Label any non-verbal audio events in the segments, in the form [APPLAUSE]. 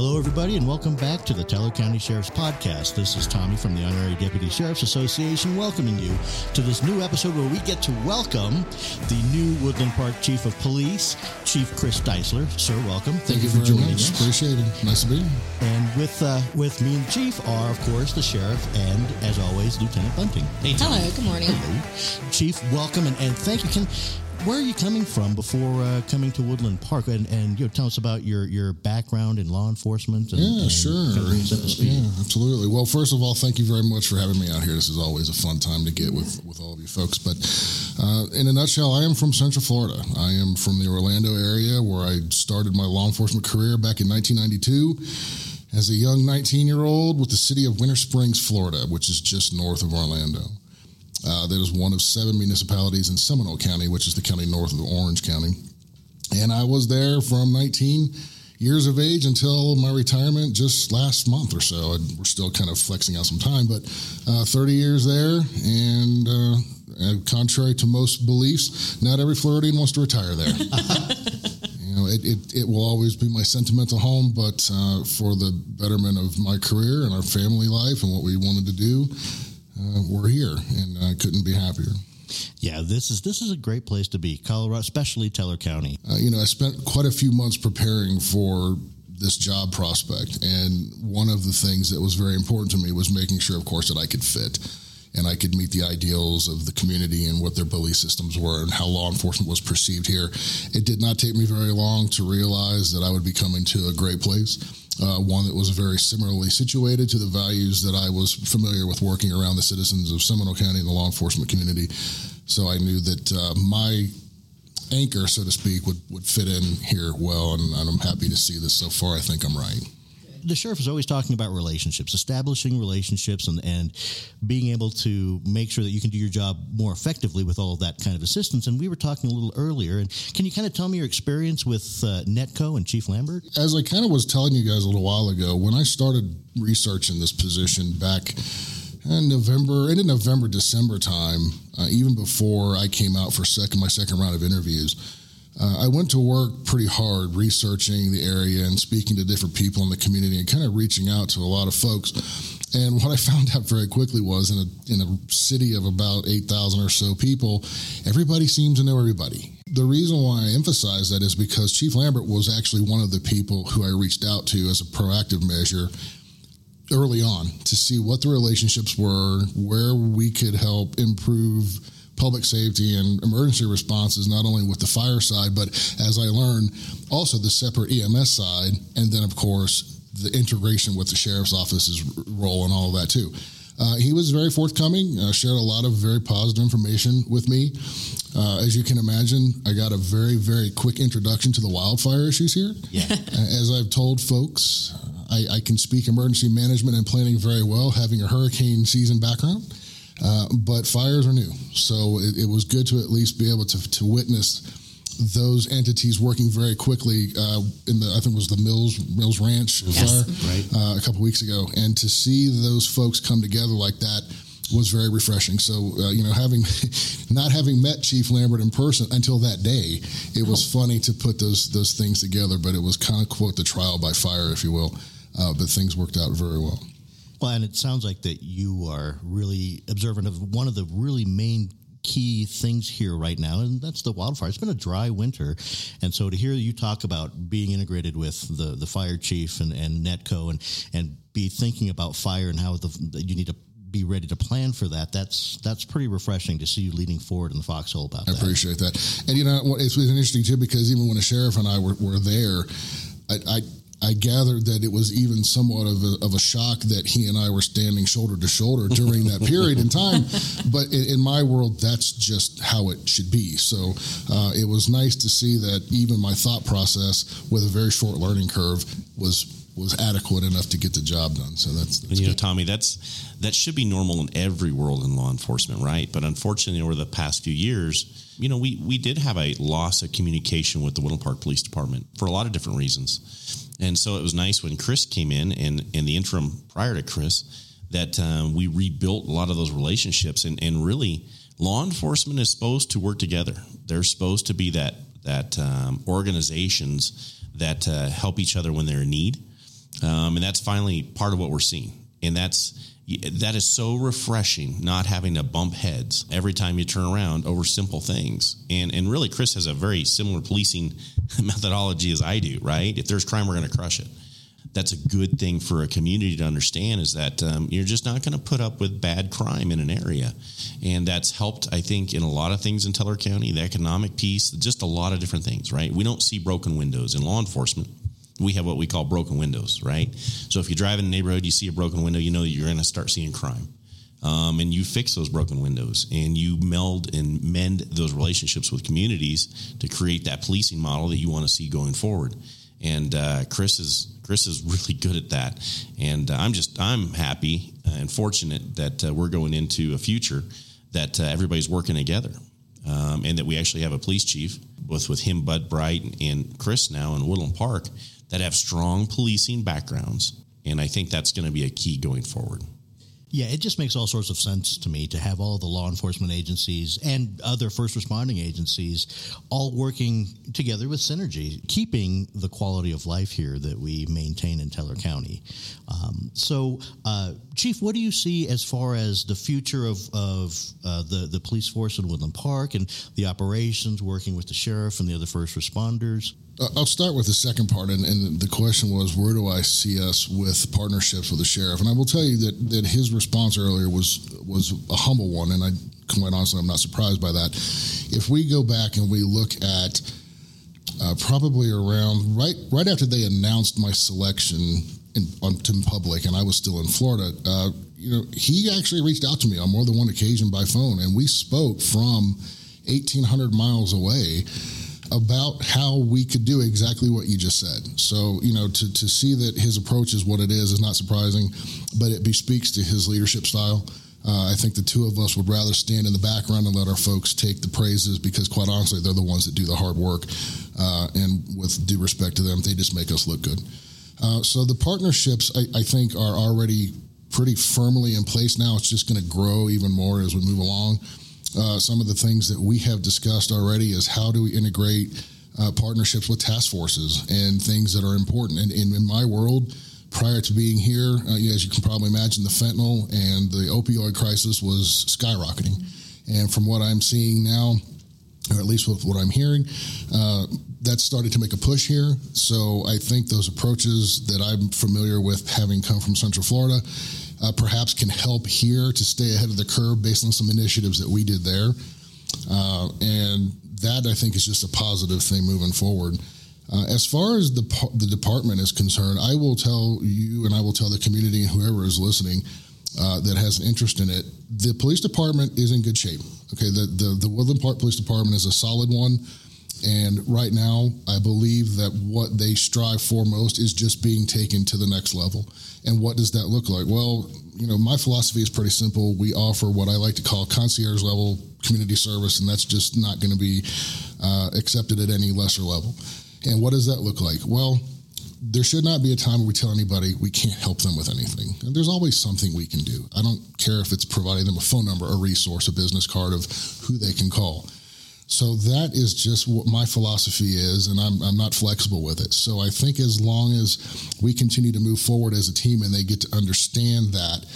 Hello, everybody, and welcome back to the Teller County Sheriff's Podcast. This is Tommy from the Honorary Deputy Sheriff's Association welcoming you to this new episode where we get to welcome the new Woodland Park Chief of Police, Chief Chris Deisler. Sir, welcome. Thank, Thank you you for joining much. us. Appreciate it. Nice to be here. And with uh, with me and the Chief are, of course, the Sheriff and, as always, Lieutenant Bunting. Hey, Hello, good morning. Hello. Chief, welcome and, and thank you. Can where are you coming from before uh, coming to Woodland Park? And, and you know, tell us about your, your background in law enforcement. And, Yeah, and sure. kind of bring us up to speed. Yeah, absolutely. Well, first of all, thank you very much for having me out here. This is always a fun time to get with, with all of you folks. But uh, in a nutshell, I am from Central Florida. I am from the Orlando area where I started my law enforcement career back in 1992 as a young 19 year old with the city of Winter Springs, Florida, which is just north of Orlando. Uh, that is one of seven municipalities in Seminole County, which is the county north of Orange County. And I was there from 19 years of age until my retirement just last month or so. And we're still kind of flexing out some time, but uh, 30 years there. And uh, uh, contrary to most beliefs, not every Floridian wants to retire there. [LAUGHS] you know, it, it, it will always be my sentimental home, but uh, for the betterment of my career and our family life and what we wanted to do, uh, we're here, and I couldn't be happier. Yeah, this is this is a great place to be, Colorado, especially Teller County. Uh, you know, I spent quite a few months preparing for this job prospect, and one of the things that was very important to me was making sure, of course, that I could fit and I could meet the ideals of the community and what their belief systems were and how law enforcement was perceived here. It did not take me very long to realize that I would be coming to a great place. Uh, one that was very similarly situated to the values that I was familiar with working around the citizens of Seminole County and the law enforcement community. So I knew that uh, my anchor, so to speak, would, would fit in here well, and, and I'm happy to see this so far. I think I'm right. The sheriff is always talking about relationships, establishing relationships, and and being able to make sure that you can do your job more effectively with all of that kind of assistance. And we were talking a little earlier, and can you kind of tell me your experience with uh, Netco and Chief Lambert? As I kind of was telling you guys a little while ago, when I started researching this position back in November, into November, December time, uh, even before I came out for second my second round of interviews, uh, I went to work pretty hard researching the area and speaking to different people in the community and kind of reaching out to a lot of folks. And what I [LAUGHS] found out very quickly was in a in a city of about eight thousand or so people, everybody seems to know everybody. The reason why I emphasize that is because Chief Lambert was actually one of the people who I reached out to as a proactive measure early on to see what the relationships were, where we could help improve public safety and emergency responses, not only with the fire side, but as I learned, also the separate EMS side, and then, of course, the integration with the sheriff's office's role and all of that, too. Uh, he was very forthcoming, uh, shared a lot of very positive information with me. Uh, as you can imagine, I got a very, very quick introduction to the wildfire issues here. Yeah. [LAUGHS] As I've told folks, I, I, can speak emergency management and planning very well, having a hurricane season background. Uh, but fires are new, so it, it, was good to at least be able to, to witness those entities working very quickly. Uh, in the I think it was the Mills Mills Ranch yes. fire right. uh, a couple weeks ago, and to see those folks come together like that was very refreshing. So, uh, you know, having [LAUGHS] not having met Chief Lambert in person until that day, it was funny to put those those things together. But it was kind of quote the trial by fire, if you will. Uh, but things worked out very well. Well, and it sounds like that you are really observant of one of the really main key things here right now, and that's the wildfire. It's been a dry winter, and so to hear you talk about being integrated with the the fire chief and, and Netco, and and be thinking about fire and how the, you need to be ready to plan for that. That's that's pretty refreshing to see you leading forward in the foxhole about I that. appreciate that, and you know it's interesting too because even when the sheriff and I were, were there, I, I I gathered that it was even somewhat of a, of a shock that he and I were standing shoulder to shoulder during that period in time. [LAUGHS] But in, in, my world, that's just how it should be. So uh, it was nice to see that even my thought process with a very short learning curve was was adequate enough to get the job done. So that's, that's you know. Tommy, that's that should be normal in every world in law enforcement, right? But unfortunately, over the past few years, you know, we we did have a loss of communication with the Woodland Park Police Department for a lot of different reasons. And so it was nice when Chris came in and in the interim prior to Chris that um, we rebuilt a lot of those relationships and, and really law enforcement is supposed to work together. They're supposed to be that that um, organizations that uh, help each other when they're in need. um, and that's finally part of what we're seeing. And that's that is so refreshing not having to bump heads every time you turn around over simple things. And and really, Chris has a very similar policing [LAUGHS] methodology as I do. Right? If there's crime, we're going to crush it. That's a good thing for a community to understand is that um, you're just not going to put up with bad crime in an area. And that's helped, I think, in a lot of things in Teller County, the economic piece, just a lot of different things, right? We don't see broken windows in law enforcement we have what we call broken windows, right? So if you drive in the neighborhood, you see a broken window, you know that you're going to start seeing crime. Um, and you fix those broken windows and you meld and mend those relationships with communities to create that policing model that you want to see going forward. And uh, Chris is Chris is [LAUGHS] really good at that. And uh, I'm just I'm happy and fortunate that uh, we're going into a future that uh, everybody's working together, um, and that we actually have a police chief, both with him, Bud Bright, and Chris now in Woodland Park, that have strong policing backgrounds. And I think that's going to be a key going forward. Yeah, it just makes all sorts of sense to me to have all the law enforcement agencies and other first responding agencies all working together with synergy, keeping the quality of life here that we maintain in Teller County. Um, so, uh, Chief, what do you see as far as the future of, of uh, the, the police force in Woodland Park and the operations working with the sheriff and the other first responders? I'll start with the second part, and, and, the question was, where do I see us with partnerships with the sheriff? And I will tell you that that his response earlier was was a humble one, and I quite honestly, I'm not surprised by that. If we go back and we look at uh, probably around right right after they announced my selection in, on public, and I was still in Florida. Uh, you know, he actually reached out to me on more than one occasion by phone, and we spoke from 1,800 miles away about how we could do exactly what you just said. So, you know, to, to see that his approach is what it is is not surprising, but it bespeaks to his leadership style. Uh, I think the two of us would rather stand in the background and let our folks take the praises because, quite honestly, they're the ones that do the hard work. Uh, and with due respect to them, they just make us look good. Uh, so the partnerships, I, I think, are already pretty firmly in place now. It's just going to grow even more as we move along. Uh, some of the things that we have discussed already is how do we integrate uh, partnerships with task forces and things that are important. And, and in my world, prior to being here, uh, as you can probably imagine, the fentanyl and the opioid crisis was skyrocketing. And from what I'm seeing now, or at least with what I'm hearing, uh, that's starting to make a push here. So I think those approaches that I'm familiar with, having come from Central Florida, uh, perhaps can help here to stay ahead of the curve based on some initiatives that we did there. Uh, and that I think is just a positive thing moving forward. Uh, as far as the the department is concerned, I will tell you and I will tell the community and whoever is listening uh, that has an interest in it. The police department is in good shape. Okay, the the, the Woodland Park Police Department is a solid one. And right now, I believe that what they strive for most is just being taken to the next level. And what does that look like? Well, you know, my philosophy is pretty simple. We offer what I like to call concierge level community service, and that's just not going to be uh, accepted at any lesser level. And what does that look like? Well, there should not be a time where we tell anybody we can't help them with anything. And there's always something we can do. I don't care if it's providing them a phone number, a resource, a business card of who they can call. So that is just what my philosophy is, and I'm, I'm not flexible with it. So I think as long as we continue to move forward as a team and they get to understand that,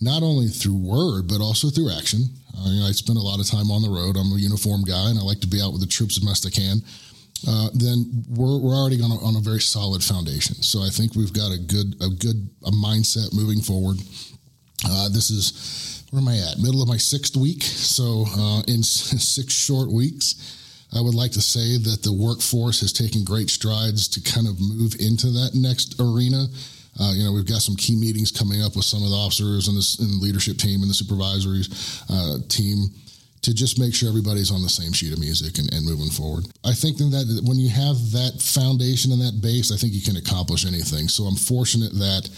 not only through word, but also through action. Uh, I spend a lot of time on the road. I'm a uniform guy, and I like to be out with the troops as best I can. Uh, then we're, we're already on a, on a very solid foundation. So I think we've got a good a good a mindset moving forward. Uh, this is where am I at? Middle of my sixth week. So uh, in [LAUGHS] six short weeks, I would like to say that the workforce has taken great strides to kind of move into that next arena. Uh, you know, we've got some key meetings coming up with some of the officers and the, and the leadership team and the supervisory uh, team to just make sure everybody's on the same sheet of music and, and moving forward. I think that when you have that foundation and that base, I think you can accomplish anything. So I'm fortunate that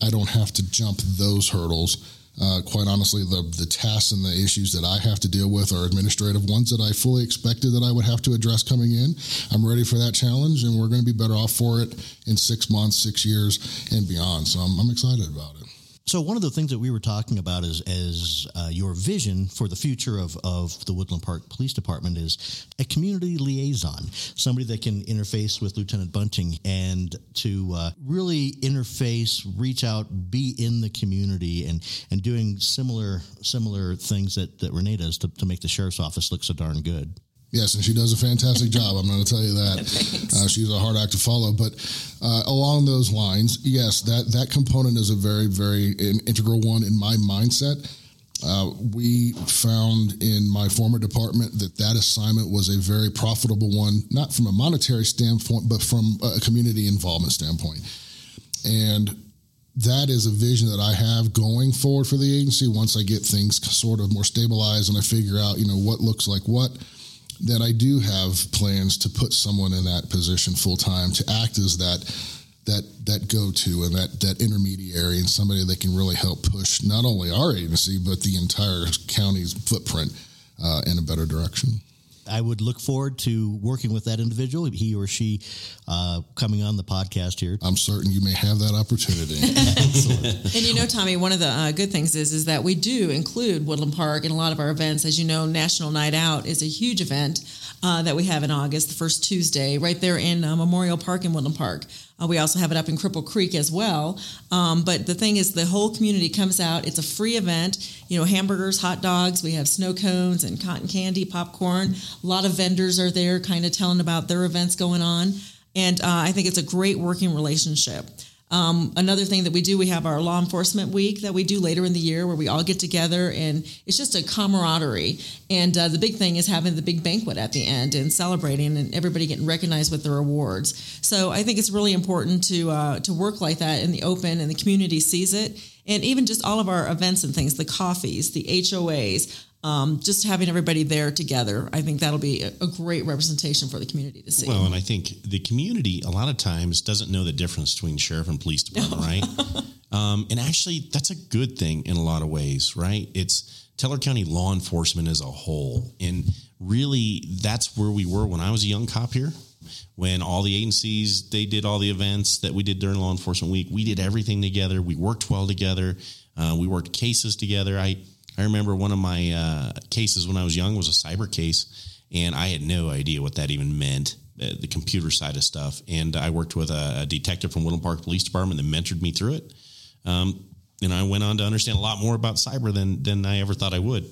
I don't have to jump those hurdles uh, quite honestly, the the tasks and the issues that I have to deal with are administrative ones that I fully expected that I would have to address coming in. I'm ready for that challenge, and we're going to be better off for it in six months, six years, and beyond. So I'm, I'm excited about it. So one of the things that we were talking about is as uh, your vision for the future of, of the Woodland Park Police Department is a community liaison, somebody that can interface with Lieutenant Bunting and to uh, really interface, reach out, be in the community, and and doing similar similar things that that Renee does to, to make the sheriff's office look so darn good. Yes, and she does a fantastic job. I'm going to tell you that. [LAUGHS] Uh, she's a hard act to follow. But uh, along those lines, yes, that, that component is a very, very integral one in my mindset. Uh, we found in my former department that that assignment was a very profitable one, not from a monetary standpoint, but from a community involvement standpoint. And that is a vision that I have going forward for the agency once I get things sort of more stabilized and I figure out, you know, what looks like what that I do have plans to put someone in that position full time to act as that that that go to and that that intermediary and somebody that can really help push not only our agency but the entire county's footprint uh, in a better direction. I would look forward to working with that individual, he or she, uh, coming on the podcast here. I'm certain you may have that opportunity. [LAUGHS] and you know, Tommy, one of the uh, good things is is that we do include Woodland Park in a lot of our events. As you know, National Night Out is a huge event uh, that we have in August, the first Tuesday, right there in uh, Memorial Park in Woodland Park. Uh, we also have it up in Cripple Creek as well. Um, but the thing is, the whole community comes out. It's a free event. You know, hamburgers, hot dogs. We have snow cones and cotton candy, popcorn. A lot of vendors are there, kind of telling about their events going on. And uh, I think it's a great working relationship. Um, another thing that we do, we have our law enforcement week that we do later in the year where we all get together and it's just a camaraderie. And uh, the big thing is having the big banquet at the end and celebrating and everybody getting recognized with their awards. So I think it's really important to uh, to work like that in the open and the community sees it. And even just all of our events and things, the coffees, the HOAs, um, just having everybody there together, I think that'll be a, a, great representation for the community to see. Well, and I think the community a lot of times doesn't know the difference between sheriff and police department, right? [LAUGHS] Um, and actually, that's a good thing in a lot of ways, right? It's Teller County law enforcement as a whole, and really, that's where we were when I was a young cop here. When all the agencies they did all the events that we did during Law Enforcement Week, we did everything together. We worked well together. Uh, we worked cases together. I I remember one of my uh, cases when I was young was a cyber case, and I had no idea what that even meant, uh, the computer side of stuff. And I worked with a, a, detective from Woodland Park Police Department that mentored me through it. Um, and I went on to understand a lot more about cyber than than I ever thought I would.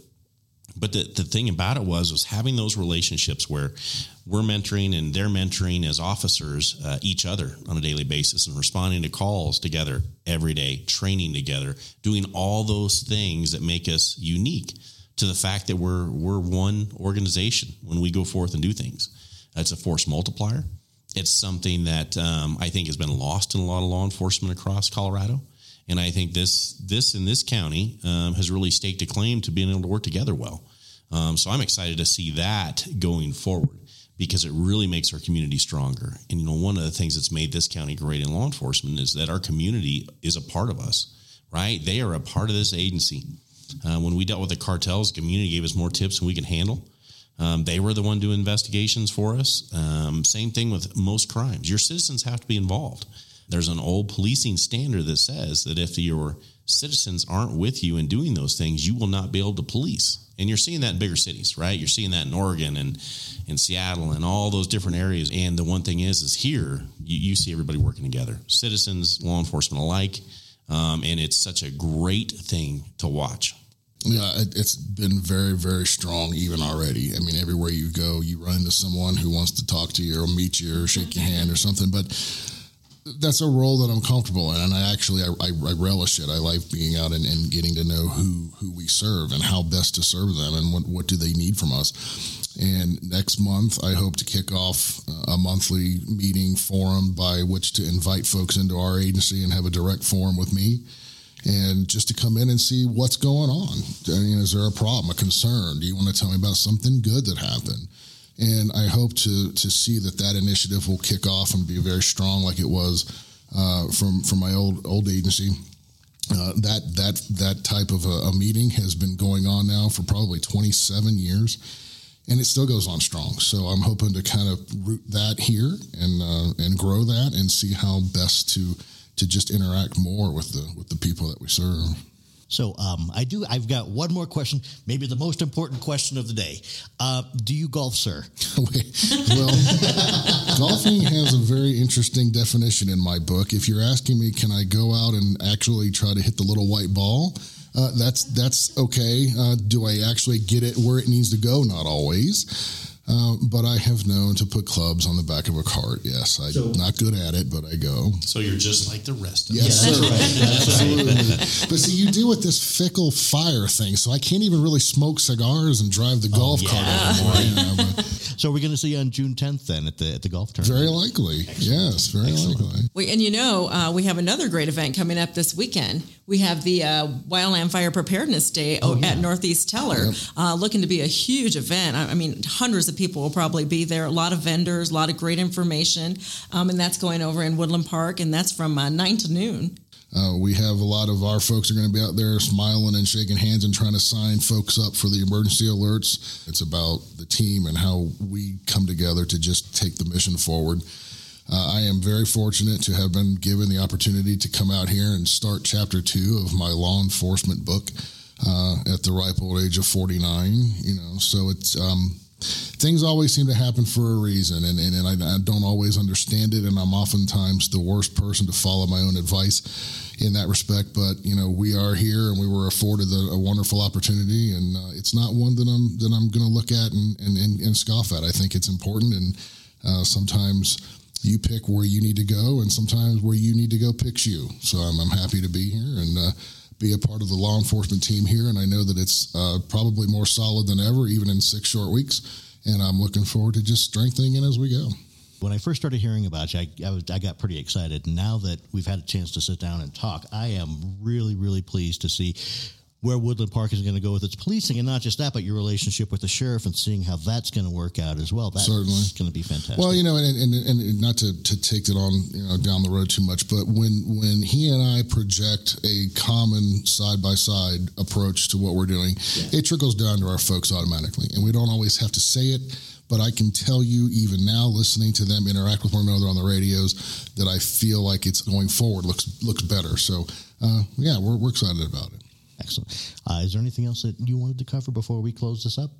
But the, the thing about it was was having those relationships where we're mentoring and they're mentoring as officers uh, each other on a daily basis and responding to calls together every day, training together, doing all those things that make us unique to the fact that we're we're one organization when we go forth and do things. That's a force multiplier. It's something that um, I think has been lost in a lot of law enforcement across Colorado. And I think this this in this county um, has really staked a claim to being able to work together well. Um, so I'm excited to see that going forward because it really makes our community stronger. And you know, one of the things that's made this county great in law enforcement is that our community is a part of us. Right? They are a part of this agency. Uh, when we dealt with the cartels, community gave us more tips than we could handle. Um, they were the one doing investigations for us. Um, same thing with most crimes. Your citizens have to be involved. There's an old policing standard that says that if your citizens aren't with you in doing those things, you will not be able to police. And you're seeing that in bigger cities, right? You're seeing that in Oregon and in Seattle and all those different areas. And the one thing is, is here you, you see everybody working together, citizens, law enforcement alike, um, and it's such a great thing to watch. Yeah, it, has been very, very strong even already. I mean, everywhere you go, you run into someone who wants to talk to you or meet you or shake your hand or something. But that's a role that I'm comfortable in, and I actually I, I, I relish it. I like being out and, and, getting to know who who we serve and how best to serve them, and what what do they need from us. And next month, I hope to kick off a monthly meeting forum by which to invite folks into our agency and have a direct forum with me, and just to come in and see what's going on. I mean, is there a problem, a concern? Do you want to tell me about something good that happened? And I hope to to see that that initiative will kick off and be very strong, like it was uh, from from my old old agency. Uh, that that that type of a, a, meeting has been going on now for probably 27 years, and it still goes on strong. So I'm hoping to kind of root that here and uh, and grow that and see how best to to just interact more with the with the people that we serve. So um, I do. I've got one more question, maybe the most important question of the day. Uh, do you golf, sir? [LAUGHS] well, [LAUGHS] golfing has a very interesting definition in my book. If you're asking me, can I go out and actually try to hit the little white ball? Uh, that's that's okay. Uh, do I actually get it where it needs to go? Not always. Uh, but I have known to put clubs on the back of a cart. Yes, I'm so, not good at it, but I go. So you're just like the rest of yes, us. Yes, [LAUGHS] absolutely. but see, you deal with this fickle fire thing, so I can't even really smoke cigars and drive the oh, golf yeah. cart anymore. So we're going to see you on June 10th then at the at the golf tournament. Very likely. Excellent. Yes, very Excellent. likely. We, and you know, uh, we have another great event coming up this weekend. We have the uh, Wildland Fire Preparedness Day oh, yeah. at Northeast Teller, yep. uh, looking to be a huge event. I, I, mean, hundreds of people will probably be there. A lot of vendors, a lot of great information, um, and that's going over in Woodland Park, and that's from uh, nine to noon. Uh, we have a lot of our folks are going to be out there smiling and shaking hands and trying to sign folks up for the emergency alerts. It's about the team and how we come together to just take the mission forward. Uh, I am very fortunate to have been given the opportunity to come out here and start chapter two of my law enforcement book uh, at the ripe old age of 49. You know, so it's um, things always seem to happen for a reason, and, and, and I, I, don't always understand it, and I'm oftentimes the worst person to follow my own advice in that respect. But you know, we are here, and we were afforded a, a wonderful opportunity, and uh, it's not one that I'm that I'm going to look at and, and, and, and, scoff at. I think it's important, and uh, sometimes you pick where you need to go, and sometimes where you need to go picks you. So I'm, I'm happy to be here and uh, be a part of the law enforcement team here. And I know that it's uh, probably more solid than ever, even in six short weeks. And I'm looking forward to just strengthening it as we go. When I first started hearing about you, I, I, was, I got pretty excited. Now that we've had a chance to sit down and talk, I am really, really pleased to see where Woodland Park is going to go with its policing, and not just that, but your relationship with the sheriff and seeing how that's going to work out as well. That's Certainly. going to be fantastic. Well, you know, and, and, and not to, to take it on you know down the road too much, but when when he and I project a common side by side approach to what we're doing, yeah. it trickles down to our folks automatically, and we don't always have to say it. But I can tell you, even now, listening to them interact with one another on the radios, that I feel like it's going forward looks looks better. So, uh, yeah, we're, we're excited about it. Excellent. Uh, is there anything else that you wanted to cover before we close this up?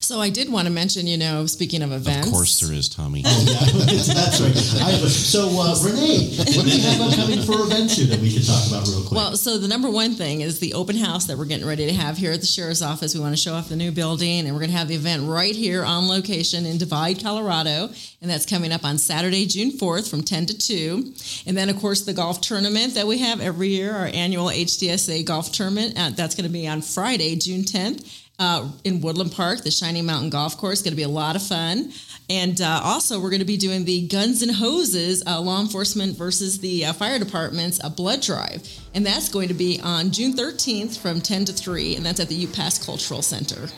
So I did want to mention, you know, speaking of events. Of course there is, Tommy. oh, yeah, [LAUGHS] that's right. so, uh, Renee, what do you have upcoming for events here that we should talk about real quick? Well, so the number one thing is the open house that we're getting ready to have here at the Sheriff's Office. We want to show off the new building, and we're going to have the event right here on location in Divide, Colorado. And that's coming up on Saturday, June 4th from 10 to 2. And then, of course, the golf tournament that we have every year, our annual HDSA golf tournament. Uh, that's going to be on Friday, June 10th uh, in Woodland Park, the Shining Mountain Golf Course. Going to be a lot of fun. And uh, also, we're going to be doing the Guns and Hoses uh, Law Enforcement versus the uh, Fire Department's uh, blood drive. And that's going to be on June 13th from 10 to 3, and that's at the Ute Pass Cultural Center.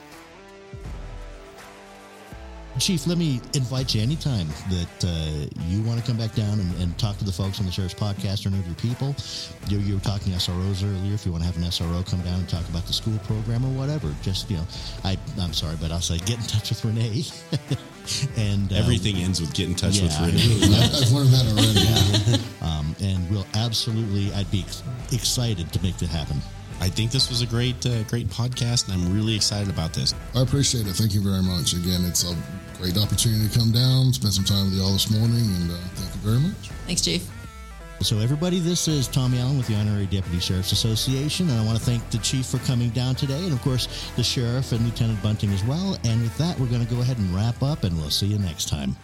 Chief, let me invite you anytime that uh, you want to come back down and, and, talk to the folks on the Sheriff's Podcast or know your people. You, you, were talking SROs earlier. If you want to have an SRO come down and talk about the school program or whatever, just, you know, I, I'm sorry, but I'll say get in touch with Renee. [LAUGHS] and um, everything ends with get in touch yeah, with Renee. [LAUGHS] I've learned that already. Yeah. [LAUGHS] um, and we'll absolutely, I'd be excited to make that happen. I think this was a great, uh, great podcast, and I'm really excited about this. I appreciate it. Thank you very much. Again, it's a great opportunity to come down, spend some time with you all this morning, and uh, thank you very much. Thanks, Chief. So, everybody, this is Tommy Allen with the Honorary Deputy Sheriff's Association, and I want to thank the Chief for coming down today, and of course, the Sheriff and Lieutenant Bunting as well. And with that, we're going to go ahead and wrap up, and we'll see you next time.